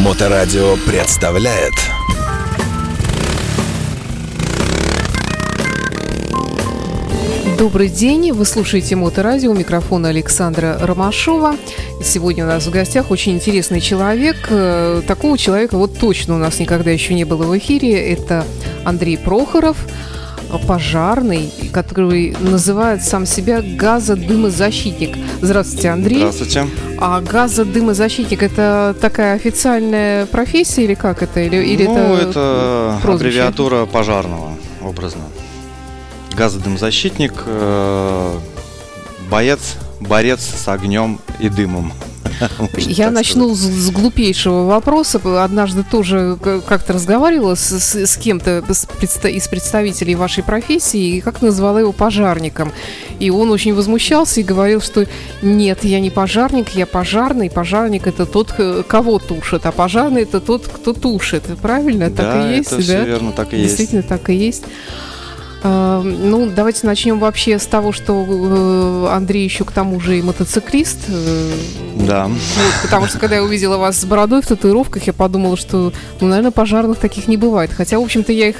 Моторадио представляет Добрый день, вы слушаете Моторадио, у микрофона Александра Ромашова. Сегодня у нас в гостях очень интересный человек. Э, Такого человека вот точно у нас никогда еще не было в эфире. Это Андрей Прохоров, пожарный, который называет сам себя газодымозащитник. Здравствуйте, Андрей. Здравствуйте. А газодымозащитник это такая официальная профессия или как это? Или, или ну, это, это прозвище? аббревиатура пожарного, образно. Газодымозащитник, э, боец, борец с огнем и дымом. Я начну с, глупейшего вопроса. Однажды тоже к- как-то разговаривала с, кем-то из представителей вашей профессии и как назвала его пожарником. И он очень возмущался и говорил, что нет, я не пожарник, я пожарный. Пожарник это тот, к- кого тушит, а пожарный это тот, кто тушит. Правильно? так и есть, это да? все верно, так и есть. Действительно, так и есть. А, Ну, давайте начнем вообще с того, что э, Андрей еще к тому же и мотоциклист. э, Да. вот, потому что когда я увидела вас с бородой в татуировках, я подумала, что, ну, наверное, пожарных таких не бывает. Хотя, в общем-то, я их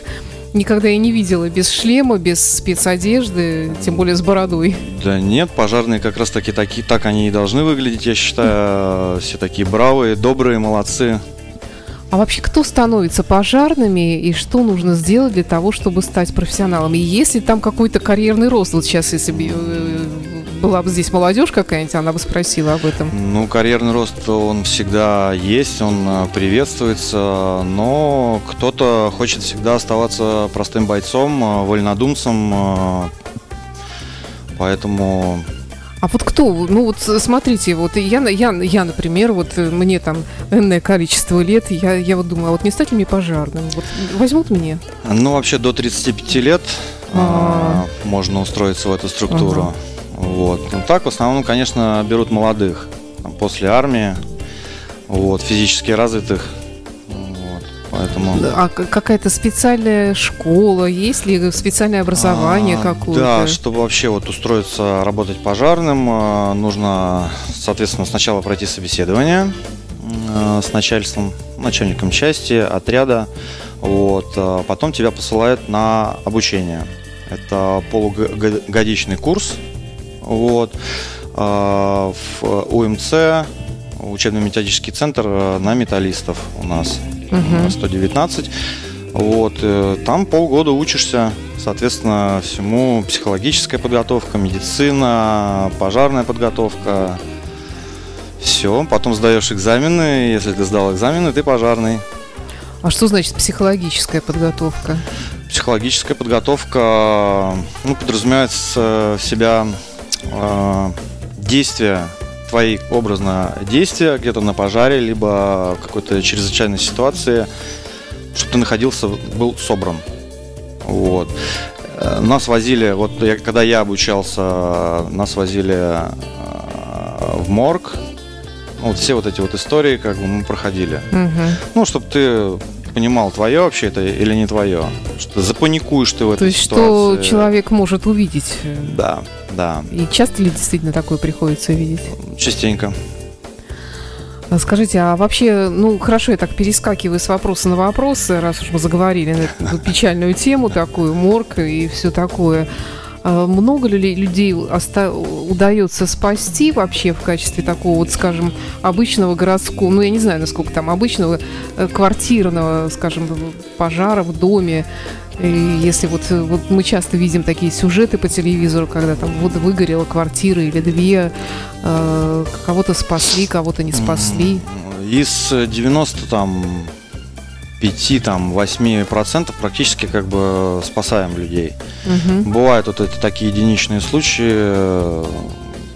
никогда и не видела без шлема, без спецодежды, тем более с бородой. Да нет, пожарные как раз таки такие, так они и должны выглядеть, я считаю. Все такие бравые, добрые, молодцы. А вообще, кто становится пожарными и что нужно сделать для того, чтобы стать профессионалом? И есть ли там какой-то карьерный рост? Вот сейчас, если бы э, была бы здесь молодежь какая-нибудь, она бы спросила об этом. Ну, карьерный рост, он всегда есть, он э, приветствуется, но кто-то хочет всегда оставаться простым бойцом, э, вольнодумцем, поэтому А вот кто? Ну вот с- смотрите, вот я, я, я, например, вот э, мне там энное количество лет, я, я вот думаю, а вот не стать ли мне пожарным? Вот возьмут меня? Ну, вообще до 35 лет А. а, можно устроиться в эту структуру. Вот. Ну, так в основном, конечно, берут молодых после армии, вот, физически развитых. Поэтому... А какая-то специальная школа, есть ли специальное образование А, какое-то? Да, чтобы вообще вот устроиться работать пожарным, а, нужно, соответственно, сначала пройти собеседование а, с начальством, начальником части, отряда. Вот, а потом тебя посылают на обучение. Это полугодичный курс. Вот, в УМЦ, учебно-методический центр а, на металлистов у нас. Мгм. э, 119. Вот, э, там полгода учишься, соответственно, всему психологическая подготовка, медицина, пожарная подготовка. Все, потом сдаешь экзамены. Если ты сдал экзамены, ты пожарный. А что значит психологическая подготовка? Психологическая подготовка ну, подразумевает в себя э, действия, твои образно действия где-то на пожаре, либо какой-то чрезвычайной ситуации, чтобы ты находился, был собран. Вот. Э, Нас возили, вот я- когда я обучался, нас возили э, в морг. Ну, Вот все вот эти вот истории, как бы мы проходили. Мгм. Ну, чтобы ты понимал, твое вообще это или не твое. Что запаникуешь ты в То этой есть что ситуации. человек может увидеть? Да, да, И часто ли действительно такое приходится видеть? частенько. А Скажите, а вообще, ну хорошо, я так перескакиваю с вопроса на вопрос, раз уж мы заговорили на эту печальную тему такую, морг и все такое. А Много ли людей оста- удается спасти вообще в качестве такого, вот, скажем, обычного городского, ну я не знаю, насколько там обычного э, квартирного, скажем, пожара в доме? И если вот, э, вот мы часто видим такие сюжеты по телевизору, когда там вот выгорела квартира или две, э, кого-то спасли, кого-то не спасли. Из 90 там 5 там 8 процентов практически как бы спасаем людей. Мгм. Бывают вот эти такие единичные случаи, э,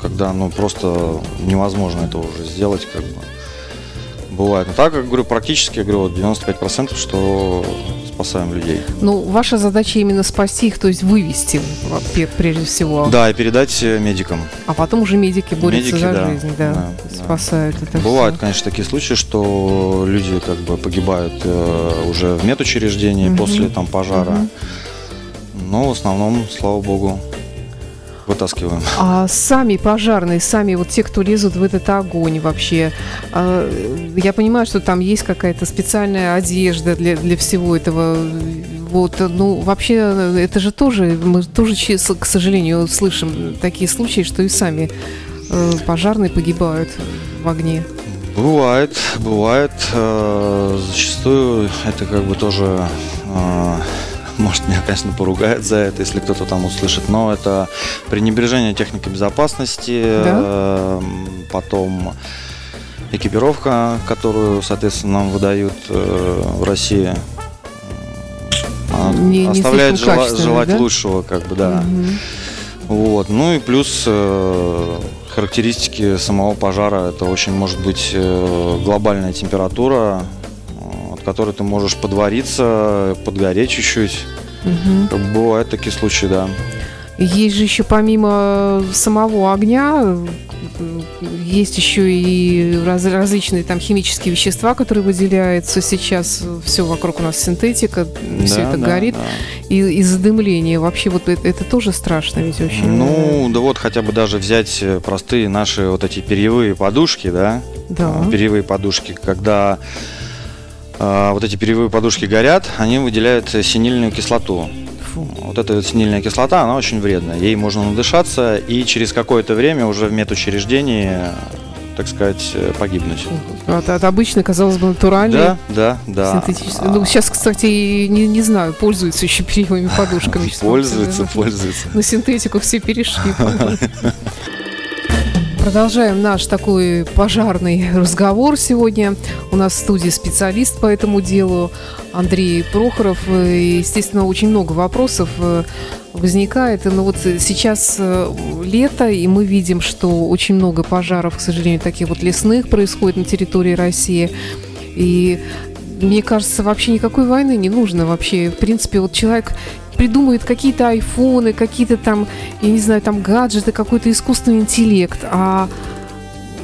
когда ну просто невозможно этого уже сделать как бы. Бывает. Но так, как говорю, практически, я говорю, вот 95%, что спасаем людей. Ну, ваша задача именно спасти их, то есть вывести, прежде всего. Да, и передать э, медикам. А потом уже медики борются Медики, за да, жизнь, да, да, да. спасают это Бывают, всё. конечно, такие случаи, что люди как бы погибают э, уже в медучреждении Мгм. после там пожара. Мгм. Но в основном, слава богу, вытаскиваем. А сами пожарные, сами вот те, кто лезут в этот огонь вообще, а, я понимаю, что там есть какая-то специальная одежда для, для всего этого. Вот, ну, вообще, это же тоже, мы тоже, к сожалению, слышим такие случаи, что и сами э, пожарные погибают в огне. Бывает, бывает. Э, зачастую это как бы тоже э, может, меня, конечно, поругают за это, если кто-то там услышит, но это пренебрежение техникой безопасности, да? э, потом экипировка, которую, соответственно, нам выдают э, в России, не, оставляет не жела- желать да? лучшего, как бы, да. Угу. Вот, ну и плюс э, характеристики самого пожара, это очень может быть э, глобальная температура, которой ты можешь подвариться, подгореть чуть-чуть. Угу. Бывают такие случаи, да. Есть же еще помимо самого огня, есть еще и раз, различные там химические вещества, которые выделяются. Сейчас все вокруг у нас синтетика, да, все это да, горит. Да. И, и задымление. Вообще вот это, это тоже страшно ведь очень. Ну, да вот хотя бы даже взять простые наши вот эти перьевые подушки, да? Да. Перьевые подушки, когда а, вот эти перьевые подушки горят, они выделяют синильную кислоту. Фу. Вот эта вот синильная кислота, она очень вредная. Ей можно надышаться и через какое-то время уже в медучреждении так сказать, погибнуть. От, от обычной, казалось бы, натуральной. Да, да, да. Синтетической. Ну, сейчас, кстати, не, не знаю, пользуются еще перьевыми подушками. Пользуются, пользуются. На синтетику все перешли. Продолжаем наш такой пожарный разговор сегодня. У нас в студии специалист по этому делу Андрей Прохоров. И, естественно, очень много вопросов э, возникает. Но вот сейчас э, лето, и мы видим, что очень много пожаров, к сожалению, таких вот лесных происходит на территории России. И мне кажется, вообще никакой войны не нужно вообще. В принципе, вот человек придумывает какие-то айфоны, какие-то там, я не знаю, там гаджеты, какой-то искусственный интеллект, а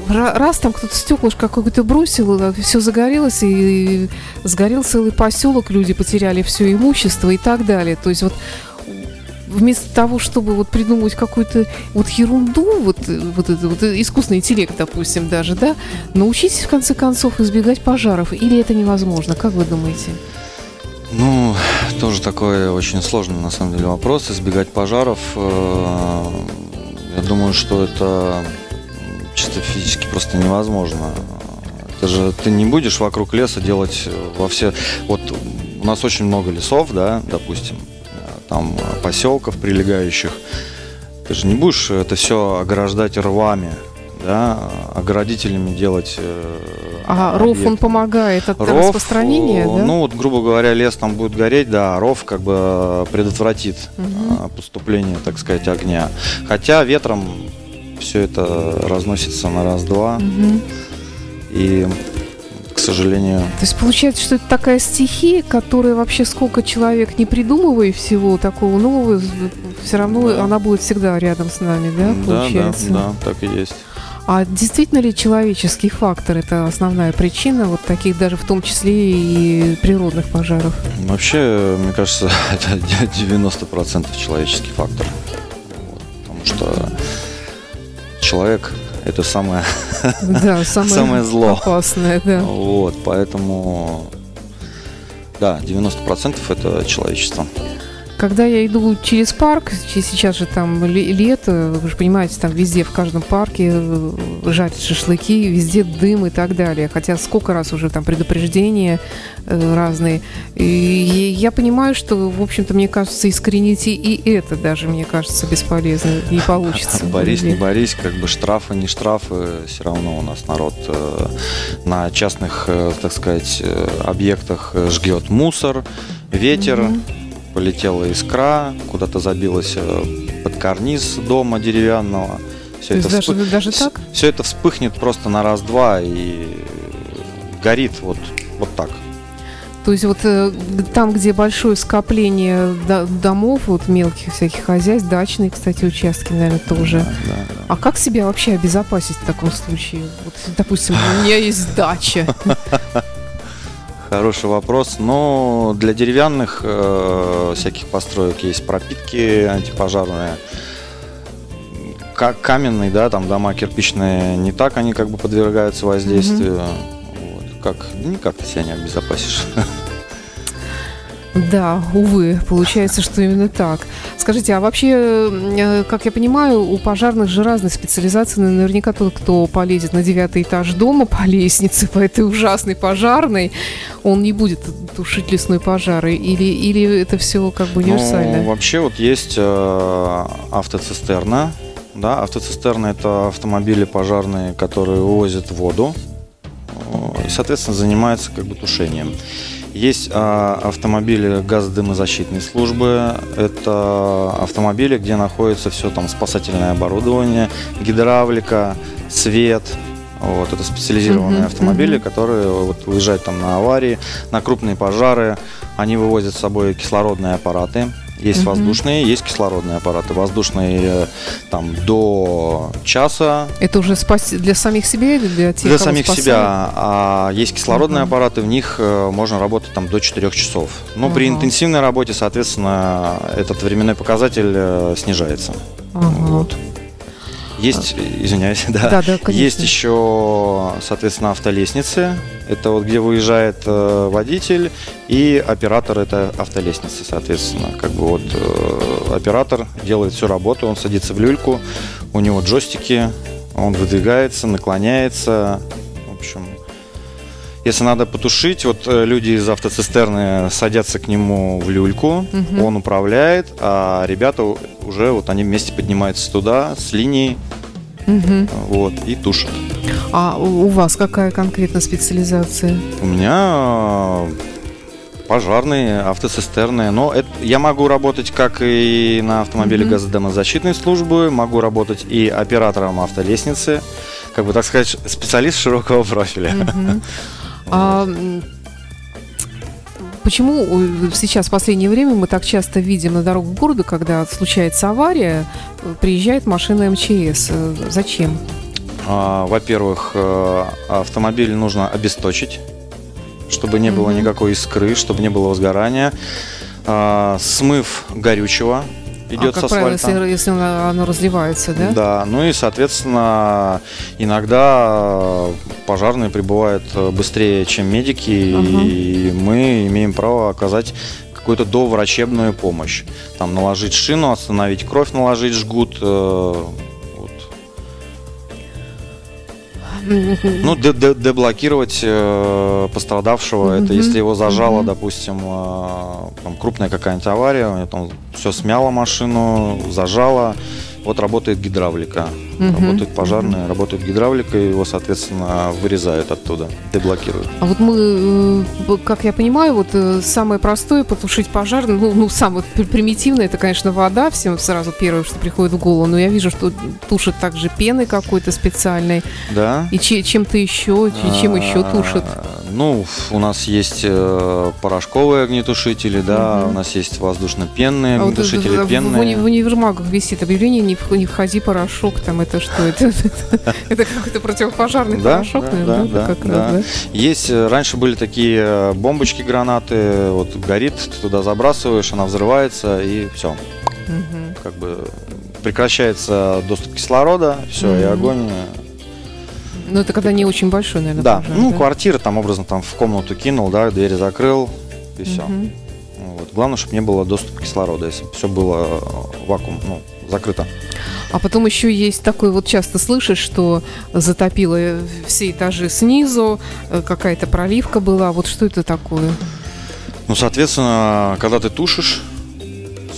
раз там кто-то стеклышко какое-то бросил, все загорелось, и сгорел целый поселок, люди потеряли все имущество и так далее. То есть вот вместо того, чтобы вот придумывать какую-то вот ерунду, вот, вот это вот искусственный интеллект, допустим, даже, да, научитесь в конце концов избегать пожаров, или это невозможно? Как вы думаете? Ну, тоже такой очень сложный на самом деле вопрос. Избегать пожаров. Э, я думаю, что это чисто физически просто невозможно. Это же ты не будешь вокруг леса делать во все. Вот у нас очень много лесов, да, допустим, там поселков прилегающих. Ты же не будешь это все ограждать рвами, да, оградителями делать. Э, а объект. ров он помогает от ров, распространения, да? Ну вот, грубо говоря, лес там будет гореть, да, а ров как бы предотвратит угу. поступление, так сказать, огня. Хотя ветром все это разносится на раз-два. Угу. И к сожалению. То есть получается, что это такая стихия, которая вообще сколько человек не придумывая всего такого нового, все равно да. она будет всегда рядом с нами, да, получается? Да, да, да, так и есть. А действительно ли человеческий фактор это основная причина вот таких даже в том числе и природных пожаров? Вообще, мне кажется, это 90% человеческий фактор. Вот, потому что человек это самое, да, самое, самое зло. Опасное, да. Вот, поэтому да, 90% это человечество. Когда я иду через парк, сейчас же там лето, вы же понимаете, там везде, в каждом парке э, жарят шашлыки, везде дым и так далее. Хотя сколько раз уже там предупреждения э, разные. И я понимаю, что, в общем-то, мне кажется, искоренить и это даже, мне кажется, бесполезно, не получится. Борись, не борись, как бы штрафы, не штрафы, все равно у нас народ э, на частных, так сказать, объектах жгет мусор, ветер. Угу полетела искра, куда-то забилась э, под карниз дома деревянного. Все это даже, вспых... даже так? Все это вспыхнет просто на раз-два и горит вот, вот так. То есть вот э, там, где большое скопление домов, вот мелких всяких хозяйств, дачные, кстати, участки, наверное, тоже. Да, да, да. А как себя вообще обезопасить в таком случае? Вот, допустим, у меня есть дача. Хороший вопрос. Но для деревянных э, всяких построек есть пропитки антипожарные. каменный, да, там дома кирпичные, не так они как бы подвергаются воздействию. Вот. Как, никак ты себя не обезопасишь. Да, увы, получается, что именно так. Скажите, а вообще, э, как я понимаю, у пожарных же разные специализации. Наверняка тот, кто полезет на девятый этаж дома по лестнице, по этой ужасной пожарной, он не будет тушить лесной пожары? Или, или это все как бы универсально? Ну, вообще вот есть э, автоцистерна. Да, автоцистерна это автомобили пожарные, которые увозят воду э, и, соответственно, занимаются как бы тушением. Есть а, автомобили газодымозащитной службы. Это автомобили, где находится все там спасательное оборудование, гидравлика, свет. Вот, это специализированные uh-huh, автомобили, uh-huh. которые вот, уезжают там на аварии, на крупные пожары. Они вывозят с собой кислородные аппараты. Есть угу. воздушные, есть кислородные аппараты. Воздушные э, там до часа. Это уже спас для самих себя или для тех, Для самих спасают? себя. А есть кислородные угу. аппараты, в них э, можно работать там до 4 часов. Но угу. при интенсивной работе, соответственно, этот временной показатель э, снижается. Угу. Вот. Есть, извиняюсь, да. Да, да, конечно. Есть еще, соответственно, автолестницы. Это вот где выезжает э, водитель и оператор это автолестницы, соответственно. Как бы вот э, оператор делает всю работу, он садится в люльку, у него джойстики, он выдвигается, наклоняется. В общем, если надо потушить, вот э, люди из автоцистерны садятся к нему в люльку, угу. он управляет, а ребята уже вот они вместе поднимаются туда с линии, угу. вот и тушат. А у вас какая конкретно специализация? У меня пожарные, автоцистерны. Но это, я могу работать как и на автомобиле mm-hmm. газодомозащитной службы, могу работать и оператором автолестницы, как бы так сказать, специалист широкого профиля. Mm-hmm. А, почему сейчас в последнее время мы так часто видим на дорогах города, когда случается авария, приезжает машина МЧС? Зачем? А, во-первых, э, автомобиль нужно обесточить, чтобы не было никакой искры, чтобы не было возгорания. А, смыв горючего, идет а, как с правило, если, если оно разливается, да? Да, ну и, соответственно, иногда пожарные прибывают быстрее, чем медики, ага. и мы имеем право оказать какую-то доврачебную помощь. Там наложить шину, остановить кровь, наложить жгут, Ну, деблокировать э, пострадавшего, это если его зажало, допустим, э, там, крупная какая-нибудь авария, там все смяло машину, зажало, вот работает гидравлика. Угу. Работает пожарная, работает гидравлика, и его, соответственно, вырезают оттуда, деблокируют. А вот мы, э, как я понимаю, вот э, самое простое потушить пожар, ну, ну самое примитивное, это, конечно, вода, всем сразу первое, что приходит в голову, но я вижу, что тушит также пеной какой-то специальной. Да. И чем-то еще, чем еще тушит? Ну, у нас есть э, порошковые огнетушители, да, угу. у нас есть воздушно-пенные а огнетушители, вот, пенные. В, в универмагах висит объявление «Не, не входи порошок», там это что? Это, это какой-то противопожарный порошок, наверное, да, как раз, да? Есть, э, раньше были такие э, бомбочки, гранаты, вот горит, ты туда забрасываешь, она взрывается, и все. Как бы прекращается доступ кислорода, все, и огонь ну, это когда не очень большой, наверное, Да, пожар, ну, да? квартира там образно там в комнату кинул, да, двери закрыл, и все. Угу. Вот. Главное, чтобы не было доступа кислорода, если все было э, вакуум, ну, закрыто. А потом еще есть такой, вот часто слышишь, что затопило все этажи снизу, э, какая-то проливка была. Вот что это такое? Ну, соответственно, когда ты тушишь,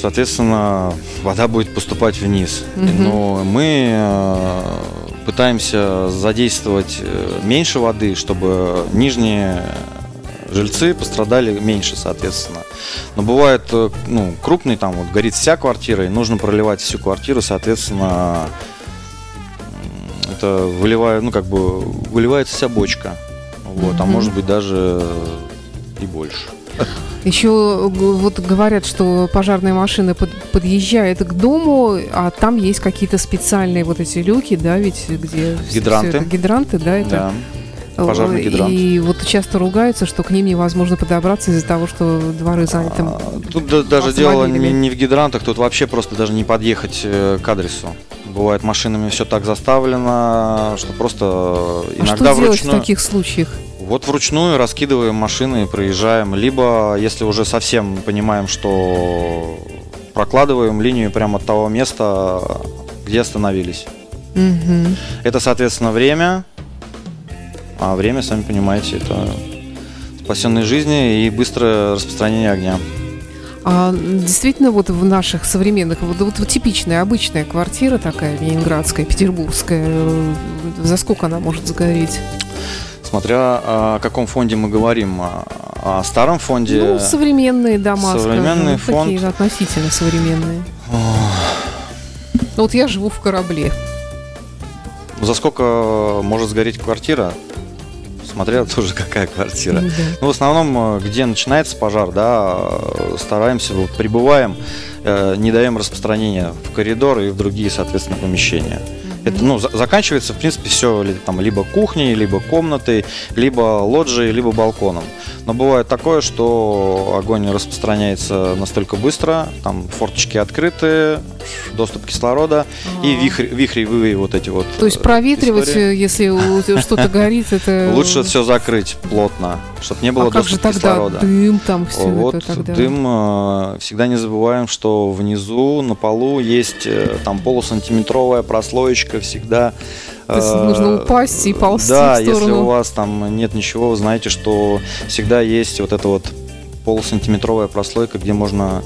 соответственно, вода будет поступать вниз. Угу. Но мы э, пытаемся задействовать э, меньше воды, чтобы нижние жильцы пострадали меньше, соответственно. Но бывает, э, ну, крупный, там вот горит вся квартира, и нужно проливать всю квартиру, соответственно, это выливает, ну, как бы выливается вся бочка. Вот, mm-hmm. а может быть даже и больше. Еще вот говорят, что пожарная машина под, подъезжает к дому, а там есть какие-то специальные вот эти люки, да, ведь где гидранты, это, гидранты, да, это. Да. Пожарный гидрант. И вот часто ругаются, что к ним невозможно подобраться из-за того, что дворы заняты. А, тут да, даже дело не, не в гидрантах, тут вообще просто даже не подъехать э, к адресу. Бывает машинами все так заставлено, что просто А иногда что делать в таких случаях? Вот вручную раскидываем машины и проезжаем. Либо, если уже совсем понимаем, что прокладываем линию прямо от того места, где остановились. Мгм. Это, соответственно, время. А время, сами понимаете, это спасенные жизни и быстрое распространение огня. А действительно, вот в наших современных, вот, вот, типичная, обычная квартира такая, ленинградская, петербургская, э, за сколько она может сгореть? Смотря о каком фонде мы говорим. О, о старом фонде. Ну, современные дома, современный скажем, такие фонд. относительно современные. Ну, вот я живу в корабле. За сколько может сгореть квартира? Смотря тоже какая квартира. Да. Ну, в основном, э, где начинается пожар, да, э, стараемся, вот, прибываем, э, не даем распространения в коридор и в другие, соответственно, помещения. Это, ну, за- заканчивается, в принципе, все там либо кухней, либо комнатой, либо лоджией, либо балконом. Но бывает такое, что огонь распространяется настолько быстро, там форточки открыты, доступ кислорода и А. вихрь, вихревые вот эти вот. То есть э, проветривать, истории. э, если что-то горит, это... Лучше все закрыть плотно, чтобы не было А как же доступа тогда кислорода. дым там все Вот это тогда? дым, э, всегда не забываем, что внизу на полу есть там полусантиметровая прослоечка всегда. То есть э, нужно упасть и ползти Да, в если у вас там нет ничего, вы знаете, что всегда есть вот эта вот полусантиметровая прослойка, где можно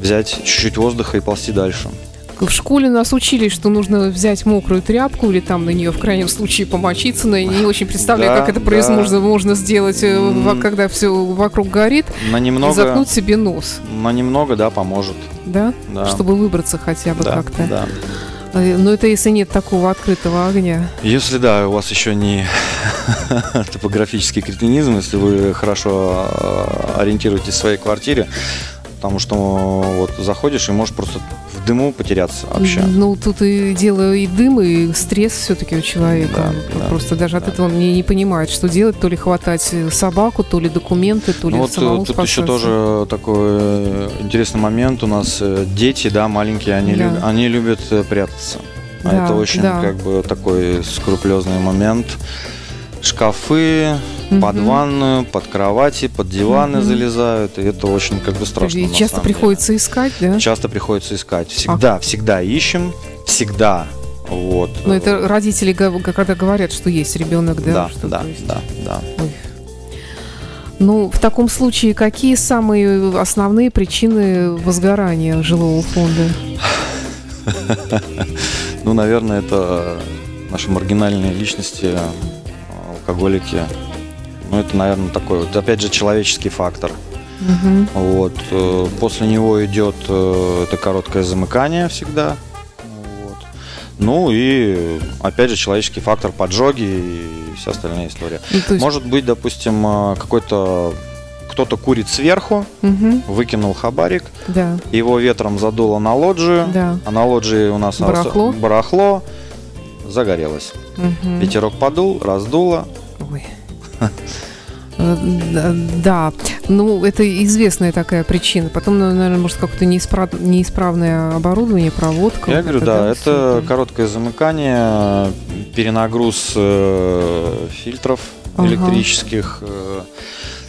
взять чуть-чуть воздуха и ползти дальше. В школе нас учили, что нужно взять мокрую тряпку или там на нее в крайнем случае помочиться, но я не очень представляю, Да, как это да. произ- можно, можно сделать, э, когда все вокруг горит, На и немного, заткнуть себе нос, на немного, да, поможет. да? Да. Чтобы выбраться хотя бы да, как-то. да. Э, Но это если нет такого открытого огня. Если да, у вас еще не топографический кретинизм, если вы хорошо э, ориентируетесь в своей квартире, потому что вот заходишь и можешь просто в дыму потеряться вообще. Ну, тут и дело и дым, и стресс все-таки у человека. Да, да, Просто даже от да. этого он не, не понимает, что делать. То ли хватать э, собаку, то ли документы, то ли Ну вот самому э, тут еще спасаться. тоже такой э, интересный момент. У нас дети, да, маленькие, они, Да. люб- они любят прятаться. А Да, это очень да. как бы такой скрупулезный момент. Шкафы, Мгм. под ванную, под кровати, под диваны Мгм. залезают. И это очень как бы страшно. И часто самом деле. приходится искать, да? Часто приходится искать. Всегда, всегда ищем, всегда. Вот. Но это родители, когда говорят, что есть ребенок, да? да, что, да, есть- да, да. Ой. Ну, в таком случае, какие самые основные причины возгорания жилого фонда? Ну, наверное, это наши маргинальные личности, алкоголики. Ну, это, наверное, такой вот, опять же, человеческий фактор. Мгм. Вот. э, После него идет э, это короткое замыкание всегда. Вот. Ну и, опять же, человеческий фактор поджоги и вся остальная история. Ну, есть- Может быть, допустим, э, какой-то кто-то курит сверху, Мгм. выкинул хабарик, Да, его ветром задуло на лоджию, да. а на лоджии у нас Барахло. барахло загорелось. Мгм. Ветерок подул, раздуло. Э, да, ну это известная такая причина. Потом, ну, наверное, может какое-то неисправ- неисправное оборудование, проводка. Я вот говорю, это, да, всё это короткое замыкание, перенагруз э, фильтров Ага. электрических. э,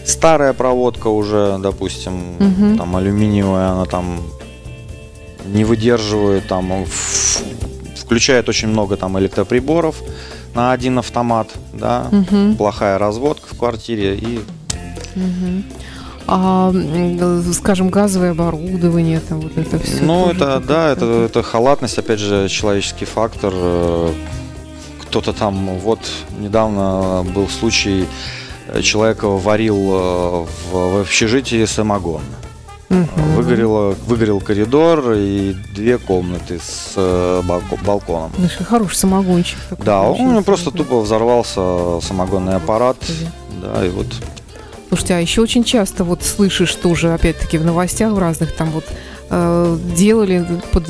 Старая проводка уже, допустим, Мгм. там алюминиевая, она там не выдерживает, там в- включает очень много там электроприборов на один автомат, да, Мгм, плохая разводка в квартире и мгм. А, скажем, газовое оборудование, там вот это все. Ну, это, да, это, это халатность, опять же, человеческий фактор. Э, Кто-то там, вот, недавно был случай, э, человек варил э, в, в общежитии самогон. Выгорело, выгорел коридор и две комнаты с э, балко- балконом. Хороший самогончик. такой Да, у получился, него просто тупо взорвался самогонный аппарат. Да, и вот Слушайте, а еще очень часто вот слышишь тоже, опять-таки, в новостях в разных там вот э, делали под,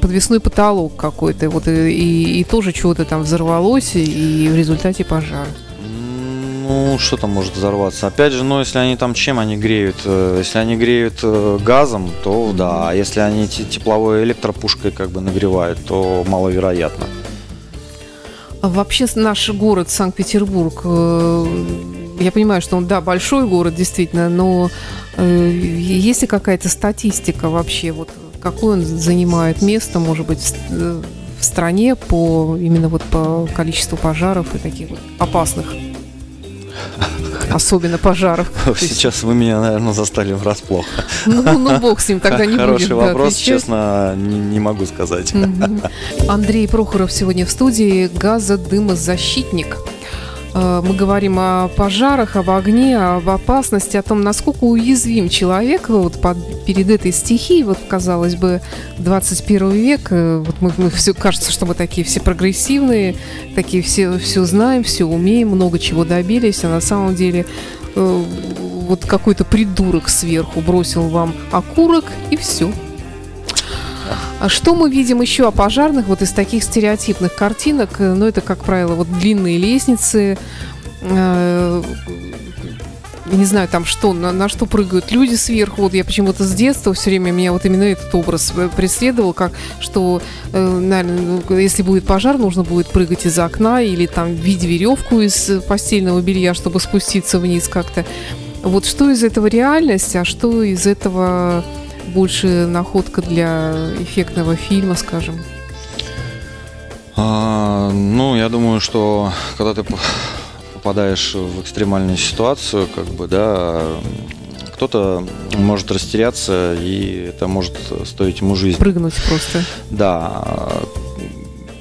подвесной потолок какой-то, вот и, и- и тоже чего-то там взорвалось, и в результате пожар. Ну, что там может взорваться? Опять же, ну, если они там чем они греют? Э, Если они греют э, газом, то да. А если они те- тепловой электропушкой как бы нагревают, то маловероятно. А вообще наш город Санкт-Петербург, э, я понимаю, что он, да, большой город, действительно, но есть ли какая-то статистика вообще, вот какое он занимает место, может быть, в стране по именно вот по количеству пожаров и таких вот опасных, особенно пожаров. Сейчас вы меня, наверное, застали врасплох. Ну, ну, бог с ним, тогда не Хороший будем да, вопрос, отвечать. честно, не, не могу сказать. Мгм. Андрей Прохоров сегодня в студии газодымозащитник. Э, Мы говорим о пожарах, об огне, об опасности, о том, насколько уязвим человек вот под- перед этой стихией. Вот, казалось бы, 21 век, э, вот мы, мы все, кажется, что мы такие все прогрессивные, такие все, все знаем, все умеем, много чего добились, а на самом деле э, вот какой-то придурок сверху бросил вам окурок и все. А что мы видим еще о пожарных вот из таких стереотипных картинок? Э, Ну, это, как правило, вот длинные лестницы, э, не знаю, там что, на, на что прыгают люди сверху. Вот я почему-то с детства все время меня вот именно этот образ э, преследовал, как что, э, наверное, ну, если будет пожар, нужно будет прыгать из окна или там видеть веревку из постельного белья, чтобы спуститься вниз как-то. Вот что из этого реальность, а что из этого больше находка для эффектного фильма, скажем? А, ну, я думаю, что когда ты по- попадаешь в экстремальную ситуацию, как бы, да, кто-то может растеряться, и это может стоить ему жизни. Прыгнуть просто. Да.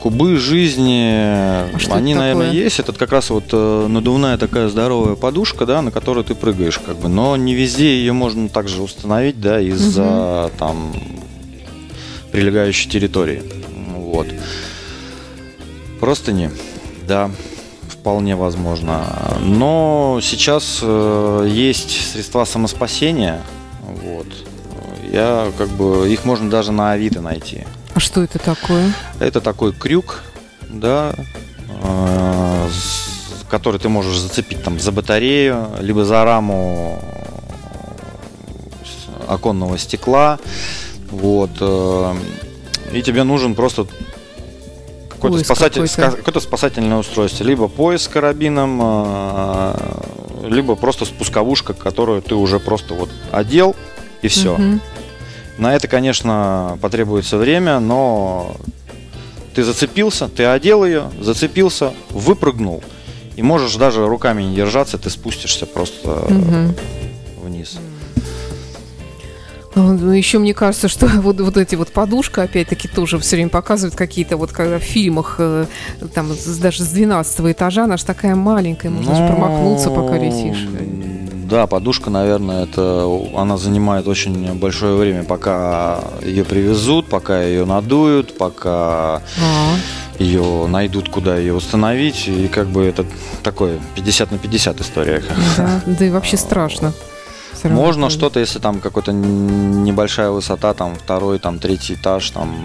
Кубы жизни, что они, наверное, есть. Это как раз вот э, надувная такая здоровая подушка, да, на которую ты прыгаешь, как бы. Но не везде ее можно также установить, да, из-за там прилегающей территории. Вот. Простыни, да, вполне возможно. Но сейчас э, есть средства самоспасения. Вот. Я как бы их можно даже на Авито найти. А что это такое? Это такой крюк, да, э, с- который ты можешь зацепить там за батарею, либо за раму с- оконного стекла. Вот. э, И тебе нужен просто какой-то Поиск спасатель, какой-то. какое-то спасательное устройство. Либо пояс с карабином, э, либо просто спусковушка, которую ты уже просто вот одел, и все. Мгм. На это, конечно, потребуется время, но ты зацепился, ты одел ее, зацепился, выпрыгнул. И можешь даже руками не держаться, ты спустишься просто Мгм. вниз. Ну, еще мне кажется, что вот, вот эти вот подушка, опять-таки, тоже все время показывают какие-то вот когда в фильмах, э, там, даже с 12 этажа, она же такая маленькая, можно же Ну, промахнуться, пока летишь. Да, подушка, наверное, это она занимает очень большое время, пока ее привезут, пока ее надуют, пока А, ее найдут, куда ее установить. И как бы это такое 50 на 50 история. да, да и вообще страшно. Можно что-то, если там какая-то небольшая высота, там второй, там третий этаж, там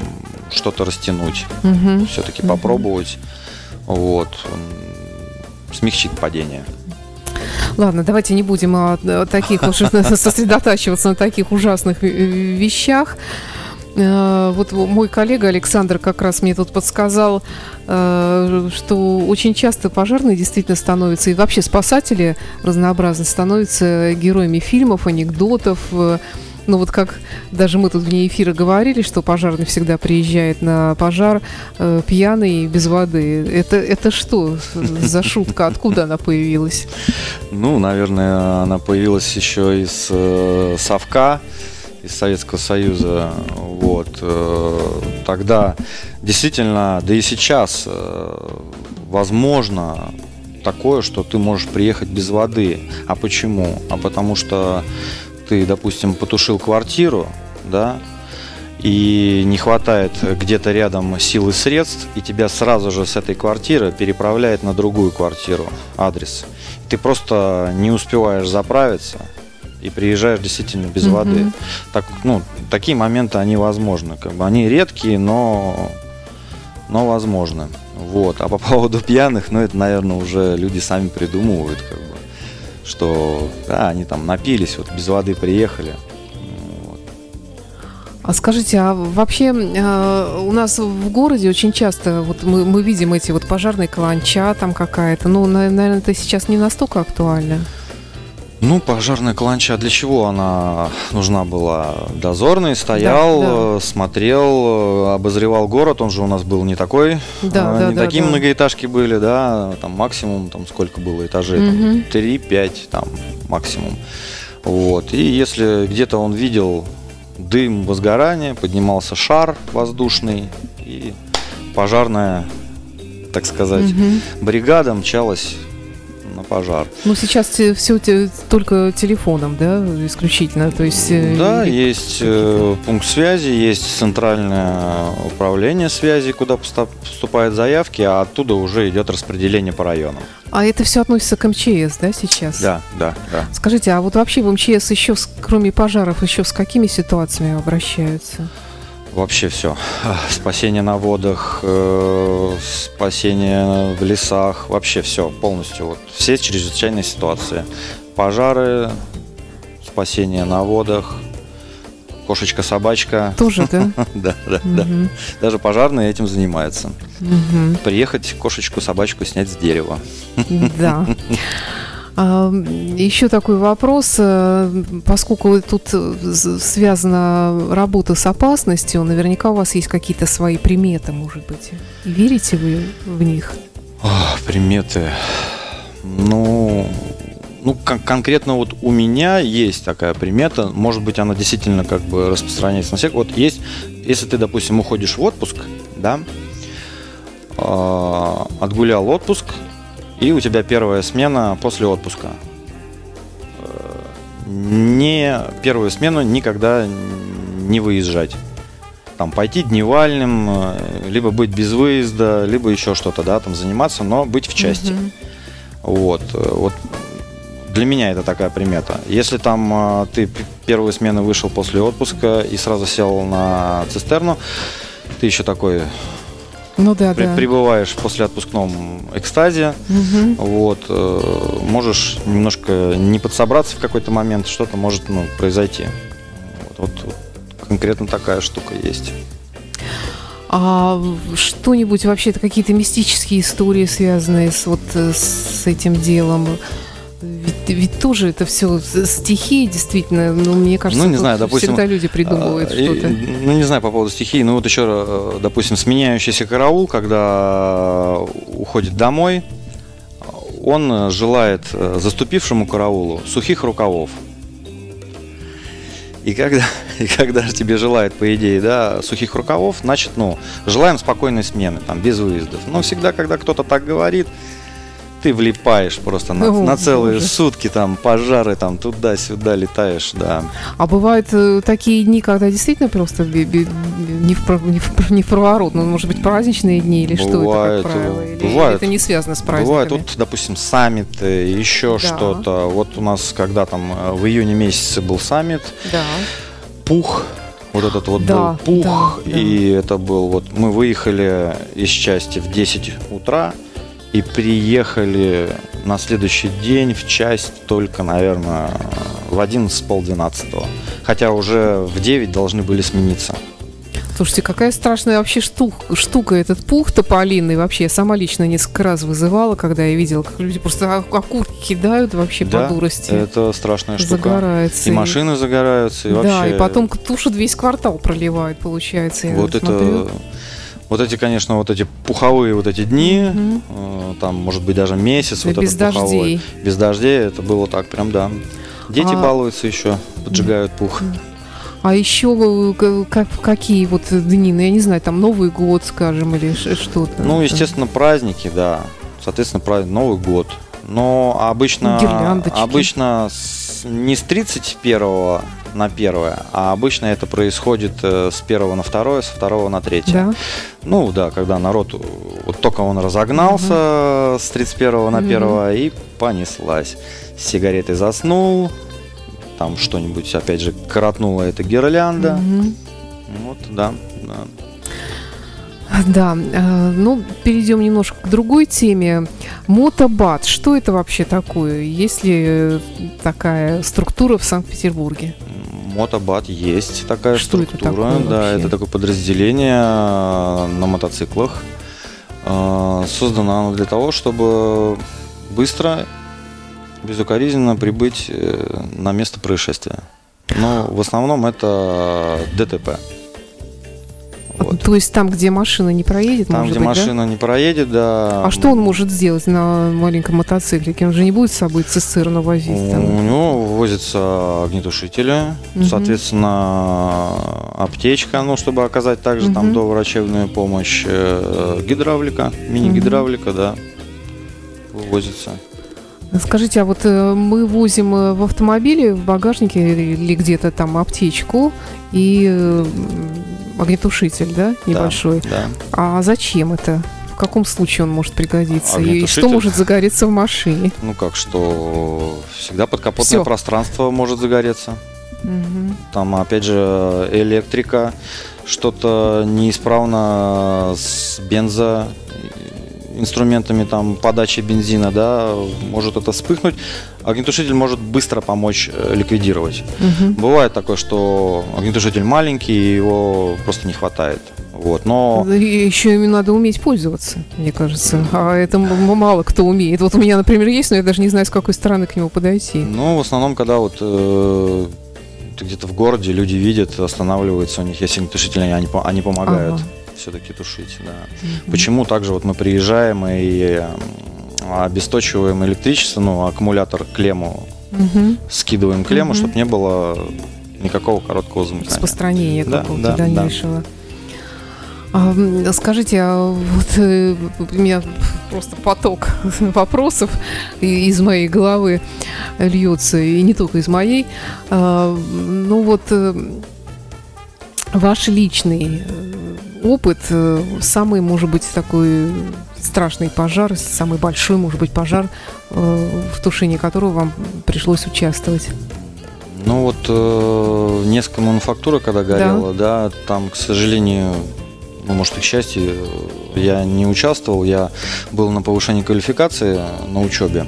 что-то растянуть, Мгм. все-таки Мгм. попробовать, вот, смягчить падение. Ладно, давайте не будем о, о таких уж сосредотачиваться на таких ужасных э, вещах. Э, Вот мой коллега Александр как раз мне тут подсказал, э, что очень часто пожарные действительно становятся, и вообще спасатели разнообразно становятся героями фильмов, анекдотов. Ну вот как даже мы тут вне эфира говорили, что пожарный всегда приезжает на пожар э, пьяный и без воды. Это, это что за шутка? Откуда она появилась? Ну, наверное, она появилась еще из э, Совка, из Советского Союза. Вот. э, тогда действительно, да и сейчас, э, возможно такое, что ты можешь приехать без воды. А почему? А потому что ты, допустим, потушил квартиру, да, и не хватает где-то рядом сил и средств, и тебя сразу же с этой квартиры переправляет на другую квартиру адрес. Ты просто не успеваешь заправиться и приезжаешь действительно без Мгм. воды. Так, ну, такие моменты, они возможны. Как бы они редкие, но, но возможны. Вот. А по поводу пьяных, ну, это, наверное, уже люди сами придумывают, как бы. Что да, они там напились, вот без воды приехали. А скажите, а вообще э, у нас в городе очень часто вот мы, мы видим эти вот пожарные каланча там какая-то, ну, на- наверное, это сейчас не настолько актуально. Ну, пожарная каланча, для чего она нужна была? Дозорный стоял, Да, да. э, смотрел, э, обозревал город, он же у нас был не такой, Да, э, да, не да, такие да. многоэтажки были, да, там максимум, там сколько было этажей, там, 3-5 там максимум. Вот, и если где-то он видел дым, возгорание, поднимался шар воздушный, и пожарная, так сказать, Мгм. бригада мчалась на пожар. Ну, сейчас все только телефоном, да, исключительно, то есть... э, Да, и- есть э, пункт связи, есть центральное управление связи, куда поступают заявки, а оттуда уже идет распределение по районам. А это все относится к МЧС, да, сейчас? Да, да, да. Скажите, а вот вообще в МЧС еще, кроме пожаров, еще с какими ситуациями обращаются? Вообще все. Спасение на водах, э, спасение в лесах, вообще все полностью. Вот все чрезвычайные ситуации. Пожары, спасение на водах, кошечка, собачка. Тоже, да? Да, да, да. Даже пожарные этим занимаются. Приехать кошечку, собачку снять с дерева. Да. А, Еще такой вопрос, э, поскольку тут э, связана работа с опасностью, наверняка у вас есть какие-то свои приметы, может быть. Верите вы в них? Ах, приметы. Ну, ну кон- конкретно вот у меня есть такая примета. Может быть, она действительно как бы распространяется на всех. Вот есть, если ты, допустим, уходишь в отпуск, да, а, отгулял отпуск, и у тебя первая смена после отпуска. Э, Не первую смену никогда не выезжать. Там пойти дневальным, э, либо быть без выезда, либо еще что-то, да, там заниматься, но быть в части. Мгм. Вот, э, вот для меня это такая примета. Если там ты первую смену вышел после отпуска и сразу сел на цистерну, ты еще такой Ну да, при- да. пребываешь после отпускном экстазе, Мгм. вот, э, можешь немножко не подсобраться в какой-то момент, что-то может ну, произойти. Вот, вот- вот конкретно такая штука есть. А что-нибудь вообще-то какие-то мистические истории, связанные с вот э, с этим делом? Ведь, тоже это все стихии, действительно. Ну, мне кажется, Ну, не знаю, допустим, всегда люди придумывают и- что-то. ну, не знаю по поводу стихии, ну вот еще, э, допустим, сменяющийся караул, когда уходит домой, он э, желает э, заступившему караулу сухих рукавов. И когда, и когда же тебе желают, по идее, да, сухих рукавов, значит, ну, желаем спокойной смены, там, без выездов. Но всегда, когда кто-то так говорит, ты влипаешь просто на, О, на целые боже. сутки, там, пожары, там, туда-сюда летаешь, да. А бывают э, такие дни, когда действительно просто би- би- не, в, не, в, не в проворот, ну, может быть, праздничные дни или что Бывает, это, как правило? Или, бывает. или это не связано с праздниками? Бывает, вот, допустим, саммиты, еще Да. что-то. Вот у нас, когда там э, в июне месяце был саммит, Да. пух, вот этот вот Да, был пух, да, да. и это был вот, мы выехали из части в 10 утра и приехали на следующий день в часть только, наверное, в 11 полдвенадцатого. Хотя уже в 9 должны были смениться. Слушайте, какая страшная вообще штука, штука этот пух тополиный. Вообще, я сама лично несколько раз вызывала, когда я видела, как люди просто окурки кидают вообще Да, по дурости. Это страшная штука. Загорается. И машины загораются, и Да, вообще... и потом тушат весь квартал проливают, получается. я Вот смотрю. это, вот эти, конечно, вот эти пуховые вот эти дни, э, там, может быть, даже месяц. Да вот без этот пуховой. дождей. Без дождей это было так, прям, да. Дети А- балуются еще, поджигают пух. А еще э, как, какие вот дни, ну я не знаю, там Новый год, скажем, или что-то. Ну, естественно, праздники, да. Соответственно, праздник, Новый год. Но обычно, обычно не с 31 на 1, а обычно это происходит э, с 1 на 2, со 2 на 3. Да. Ну да, когда народ, э, вот только он разогнался с 31 на Мгм. 1 и понеслась. С сигаретой заснул, там что-нибудь, опять же, коротнула эта гирлянда. Мгм. Вот, да, да. Да, э, ну, перейдем немножко к другой теме. Мотобат, что это вообще такое? Есть ли такая структура в Санкт-Петербурге? Мотобат есть такая Что это структура. такое да, вообще? это такое подразделение э, на мотоциклах. Э, Создано оно для того, чтобы быстро, безукоризненно прибыть э, на место происшествия. Но в основном это ДТП. Вот. То есть там, где машина не проедет, Там, может где быть, да? машина не проедет, да. А что он может сделать на маленьком мотоциклике? Он же не будет с собой цистерну возить. У там? него возятся огнетушители, Мгм. соответственно, аптечка, ну, чтобы оказать также Мгм. там доврачебную помощь, э, гидравлика, мини-гидравлика, да, вывозится. Скажите, а вот э, мы возим э, в автомобиле, в багажнике или где-то там аптечку и э, огнетушитель, да, небольшой. Да. А зачем это? В каком случае он может пригодиться? И что может загореться в машине? Ну как, что всегда подкапотное Всё. пространство может загореться. Мгм. Там, опять же, электрика, что-то неисправно с бензо инструментами там подачи бензина, да, может это вспыхнуть. Огнетушитель может быстро помочь э, ликвидировать. Мгм. Бывает такое, что огнетушитель маленький, его просто не хватает. Вот, но Еще ими надо уметь пользоваться, мне кажется. А это мало кто умеет. Вот у меня, например, есть, но я даже не знаю, с какой стороны к нему подойти. Ну, в основном, когда вот э, где-то в городе, люди видят, останавливаются, у них есть огнетушители, они, они помогают Ага. Все-таки тушить, да. Мгм. Почему также вот мы приезжаем и обесточиваем электричество, ну, аккумулятор клемму, Мгм. скидываем клемму, Мгм. чтобы не было никакого короткого замыкания. распространения Да, какого-то да, да. дальнейшего. А, м, скажите, а вот э, у меня просто поток вопросов из моей головы льется, и не только из моей. А, ну вот э, ваш личный э, опыт, э, самый, может быть, такой страшный пожар, самый большой, может быть, пожар, э, в тушении которого вам пришлось участвовать. Ну вот э, несколько мануфактура, когда горела, да. там, к сожалению, ну, может, и к счастью, я не участвовал, я был на повышении квалификации на учебе.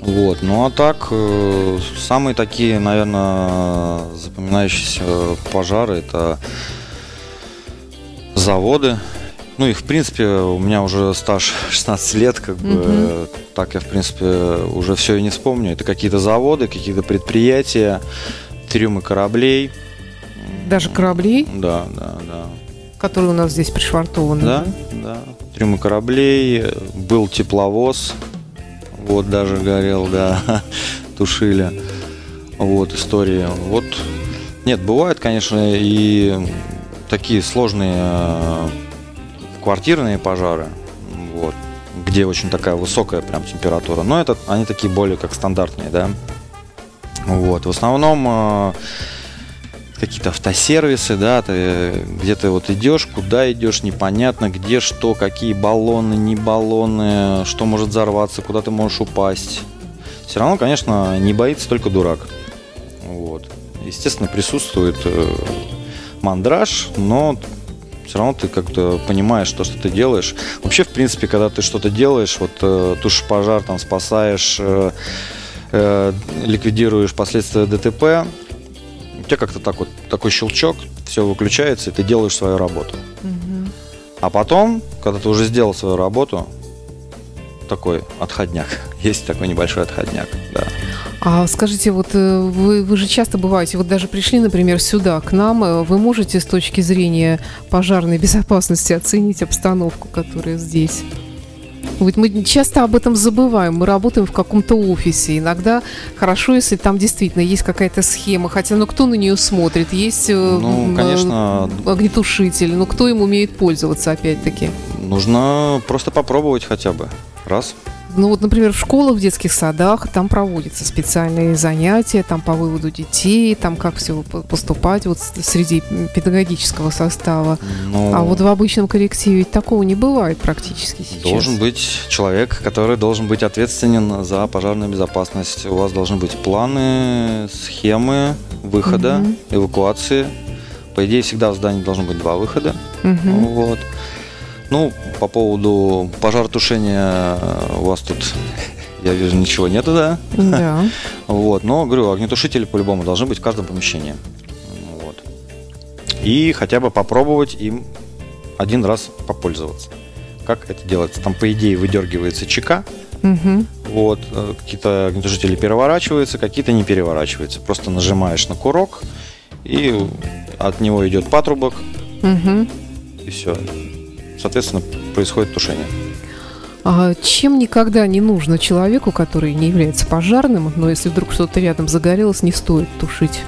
Вот. Ну а так, э, самые такие, наверное, запоминающиеся пожары это заводы. Ну, их, в принципе, у меня уже стаж 16 лет, как бы, э, так я, в принципе, уже все и не вспомню. Это какие-то заводы, какие-то предприятия, трюмы кораблей. Даже кораблей, Да, да, да. которые у нас здесь пришвартованы. Да, да. Трюмы кораблей, был тепловоз, вот даже горел, да, тушили. Вот истории. Вот нет, бывают, конечно, и такие сложные э, квартирные пожары, вот, где очень такая высокая прям температура. Но это они такие более как стандартные, да. Вот. В основном э, какие-то автосервисы, да, ты где ты вот идешь, куда идешь, непонятно, где что, какие баллоны, не баллоны, что может взорваться, куда ты можешь упасть. Все равно, конечно, не боится только дурак. Вот. Естественно, присутствует э, мандраж, но все равно ты как-то понимаешь то, что ты делаешь. Вообще, в принципе, когда ты что-то делаешь, вот э, тушишь пожар, там спасаешь, э, э, ликвидируешь последствия ДТП, у тебя как-то так вот такой щелчок, все выключается, и ты делаешь свою работу. Мгм. А потом, когда ты уже сделал свою работу, такой отходняк. Есть такой небольшой отходняк, да. А скажите, вот э, вы, вы же часто бываете, вот даже пришли, например, сюда, к нам, э, вы можете с точки зрения пожарной безопасности оценить обстановку, которая здесь? Вот мы часто об этом забываем. Мы работаем в каком-то офисе. Иногда хорошо, если там действительно есть какая-то схема. Хотя, ну кто на нее смотрит? Есть э, Ну, конечно, огнетушитель. Ну кто им умеет пользоваться, опять-таки? нужно просто попробовать хотя бы. Раз. Ну вот, например, в школах, в детских садах там проводятся специальные занятия, там по выводу детей, там как все поступать вот среди педагогического состава. Ну, А вот в обычном коллективе ведь такого не бывает практически сейчас. Должен быть человек, который должен быть ответственен за пожарную безопасность. У вас должны быть планы, схемы выхода, Мгм. эвакуации. По идее, всегда в здании должно быть два выхода. Мгм. Вот. Ну, по поводу пожаротушения э, у вас тут, я вижу, ничего нету, да? Да. Вот, но, говорю, огнетушители по-любому должны быть в каждом помещении. Вот. И хотя бы попробовать им один раз попользоваться. Как это делается? Там, по идее, выдергивается чека, Мгм. вот, э, какие-то огнетушители переворачиваются, какие-то не переворачиваются. Просто нажимаешь на курок, и от него идет патрубок, Мгм. и все. Соответственно, происходит тушение. А чем никогда не нужно человеку, который не является пожарным, но если вдруг что-то рядом загорелось, не стоит тушить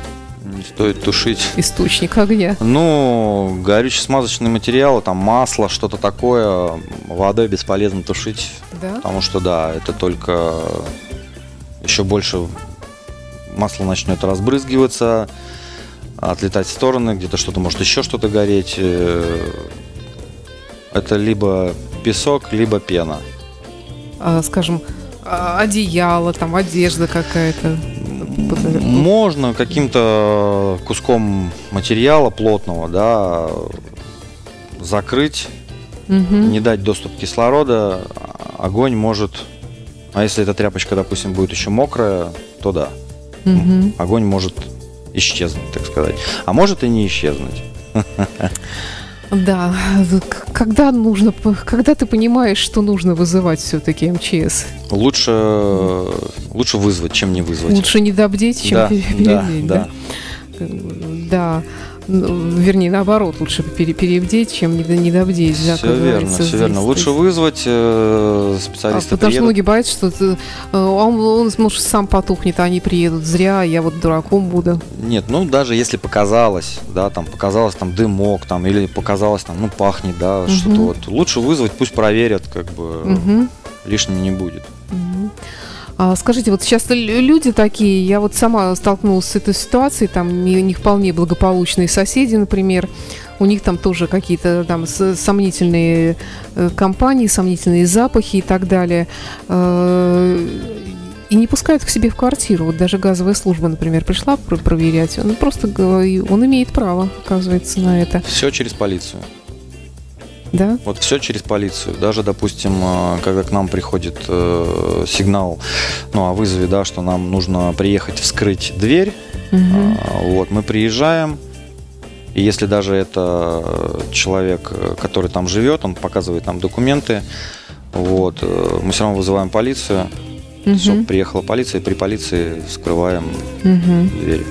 Не стоит тушить. источник огня? Ну, горюче-смазочные материалы, там масло, что-то такое, водой бесполезно тушить, Да? потому что, да, это только еще больше масло начнет разбрызгиваться, отлетать в стороны, где-то что-то может еще что-то гореть. Это либо песок, либо пена. А, скажем, а, одеяло, там одежда какая-то. Можно каким-то куском материала плотного, да, закрыть, Мгм. не дать доступ кислорода, огонь может, а если эта тряпочка, допустим, будет еще мокрая, то да, Мгм. огонь может исчезнуть, так сказать. А может и не исчезнуть. Да, когда нужно, когда ты понимаешь, что нужно вызывать все-таки МЧС, Лучше, лучше вызвать, чем не вызвать. лучше не добдеть, чем да, пере- да, перебдеть, да. Да. Ну, Вернее, наоборот, лучше пере- перебдеть, чем не, до- не добдеть. да, Все верно, все верно. здесь. Лучше То есть- вызвать, э, А, специалисты потому что многие боятся, что ты, э, он, он, может, сам потухнет, а они приедут зря, а я вот дураком буду. Нет, ну даже если показалось, да, там показалось там дымок, там, или показалось там, ну, пахнет, да, Мгм. что-то вот. Лучше вызвать, пусть проверят, как бы Мгм. лишним не будет. Мгм. А скажите, вот сейчас люди такие, я вот сама столкнулась с этой ситуацией, там не, не вполне благополучные соседи, например, у них там тоже какие-то там сомнительные э, компании, сомнительные запахи и так далее. Э, И не пускают к себе в квартиру. Вот даже газовая служба, например, пришла про- проверять. Он просто он имеет право, оказывается, на это. Все через полицию. Да? Вот все через полицию. Даже, допустим, э, когда к нам приходит э, сигнал, ну, о вызове, да, что нам нужно приехать вскрыть дверь. А, Вот, мы приезжаем, и если даже это человек, который там живет, он показывает нам документы, вот, мы все равно вызываем полицию, Мгм. чтобы приехала полиция, и при полиции вскрываем Мгм. дверь.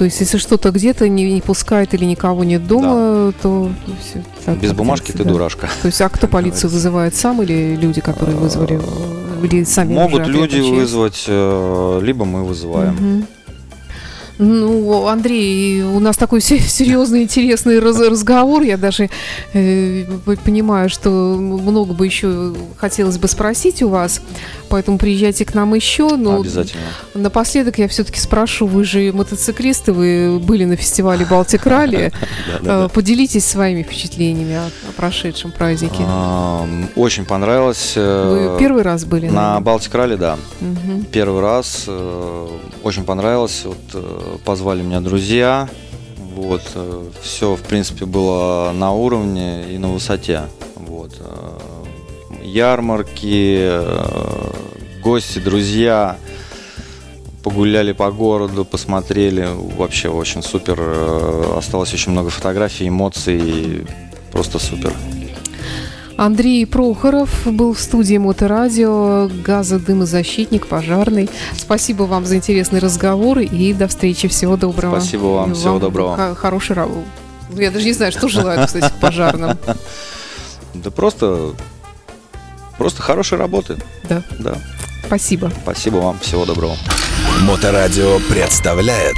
То есть, если что-то где-то не, не пускает или никого нет дома, то всё так Без бумажки ты да. дурашка. То есть, а кто полицию вызывает сам или люди, которые вызвали, э, или сами Могут люди вызвать, э, либо мы вызываем. Мгм. Ну, Андрей, у нас такой се- серьезный, интересный раз- разговор. Я даже э, понимаю, что много бы еще хотелось бы спросить у вас, поэтому приезжайте к нам еще. Но Обязательно. напоследок я все-таки спрошу, вы же мотоциклисты, вы были на фестивале Балтик Ралли. Э, Поделитесь своими впечатлениями о, прошедшем празднике. Очень понравилось. э, Вы первый раз были На? Балтик Ралли, да. Первый раз. э, Очень понравилось. Вот э, позвали меня друзья. Вот. Все, в принципе, было на уровне и на высоте. Вот. э, Ярмарки, э, гости, друзья. Погуляли по городу, посмотрели. Вообще очень супер. Э, Осталось очень много фотографий, эмоций. Просто супер. Андрей Прохоров был в студии Моторадио, газодымозащитник, пожарный. Спасибо вам за интересный разговор и до встречи. Всего доброго. Спасибо вам, И всего доброго. х- Хорошей работы. Я даже не знаю, что желаю, кстати, пожарным. Да просто, просто хорошей работы. Да, Да. спасибо. Спасибо вам, всего доброго. Моторадио представляет